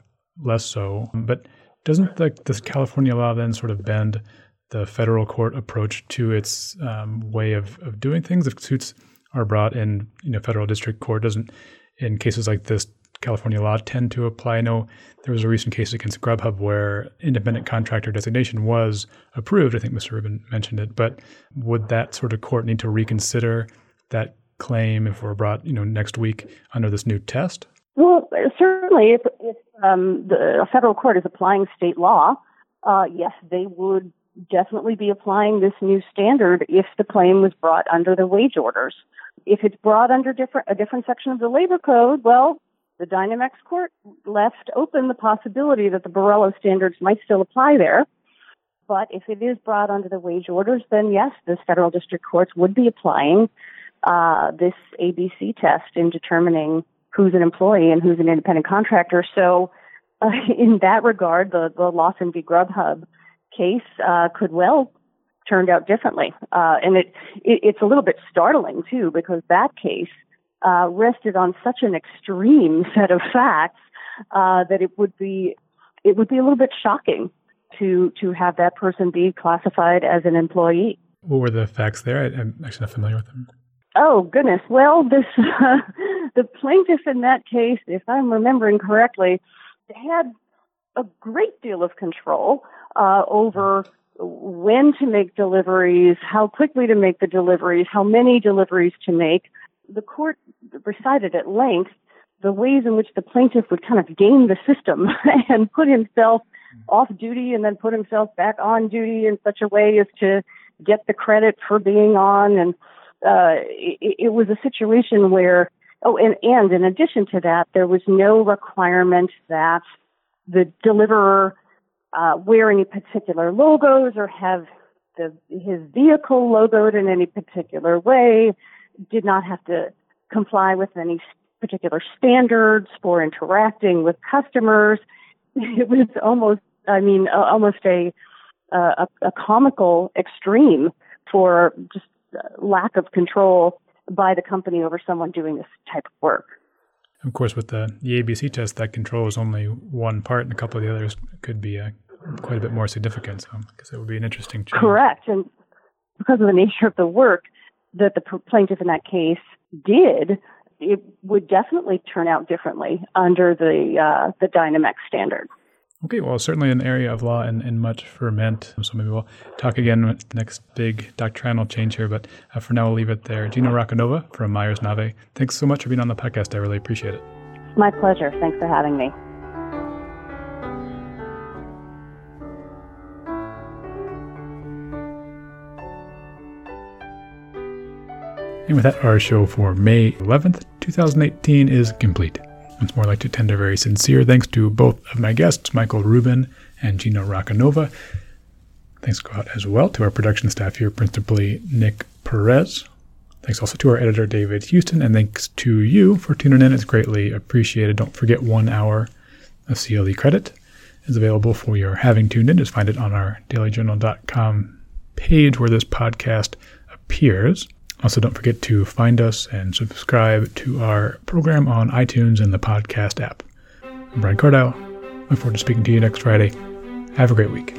less so, but doesn't the this California law then sort of bend the federal court approach to its um, way of, of doing things? If suits are brought in, you know, federal district court doesn't in cases like this California law tend to apply. I know there was a recent case against Grubhub where independent contractor designation was approved. I think Mr. Rubin mentioned it, but would that sort of court need to reconsider that claim if we're brought, you know, next week under this new test? Well, certainly, if, if um, the federal court is applying state law, uh, yes, they would definitely be applying this new standard if the claim was brought under the wage orders. If it's brought under different a different section of the labor code, well, the Dynamex court left open the possibility that the Borello standards might still apply there. But if it is brought under the wage orders, then yes, the federal district courts would be applying uh, this ABC test in determining who's an employee and who's an independent contractor. So, uh, in that regard, the, the Lawson v. Grubhub case uh, could well turned out differently. Uh, and it, it, it's a little bit startling too because that case uh, rested on such an extreme set of facts that it would be it would be a little bit shocking to to have that person be classified as an employee. What were the facts there? I, am actually not familiar with them. Oh goodness! Well, this uh, the plaintiff in that case, if I'm remembering correctly, had a great deal of control uh, over when to make deliveries, how quickly to make the deliveries, how many deliveries to make. The court recited at length the ways in which the plaintiff would kind of game the system and put himself off duty and then put himself back on duty in such a way as to get the credit for being on. And uh, it, it was a situation where, oh, and, and in addition to that, there was no requirement that the deliverer uh, wear any particular logos or have the, his vehicle logoed in any particular way, did not have to comply with any particular standards for interacting with customers. It was almost, I mean, uh, almost a, a, a comical extreme for just lack of control by the company over someone doing this type of work. Of course, with the, the ABC test, that control is only one part, and a couple of the others could be uh, quite a bit more significant. So, because it would be an interesting change. Correct, and because of the nature of the work that the plaintiff in that case did, it would definitely turn out differently under the uh, the Dynamex standard. Okay, well, certainly an area of law and, and much ferment. So maybe we'll talk again with the next big doctrinal change here. But uh, for now, we'll leave it there. Gina Racanova from Meyers Nave, thanks so much for being on the podcast. I really appreciate it. My pleasure. Thanks for having me. And with that, our show for May 11th, 2018 is complete. Once more, I'd like to tender very sincere thanks to both of my guests, Michael Rubin and Gino Racanova. Thanks go out as well to our production staff here, principally Nick Perez. Thanks also to our editor, David Houston, and thanks to you for tuning in. It's greatly appreciated. Don't forget one hour of CLE credit is available for your having tuned in. Just find it on our dailyjournal.com page where this podcast appears. Also, don't forget to find us and subscribe to our program on iTunes and the podcast app. I'm Brian Cardile. Look forward to speaking to you next Friday. Have a great week.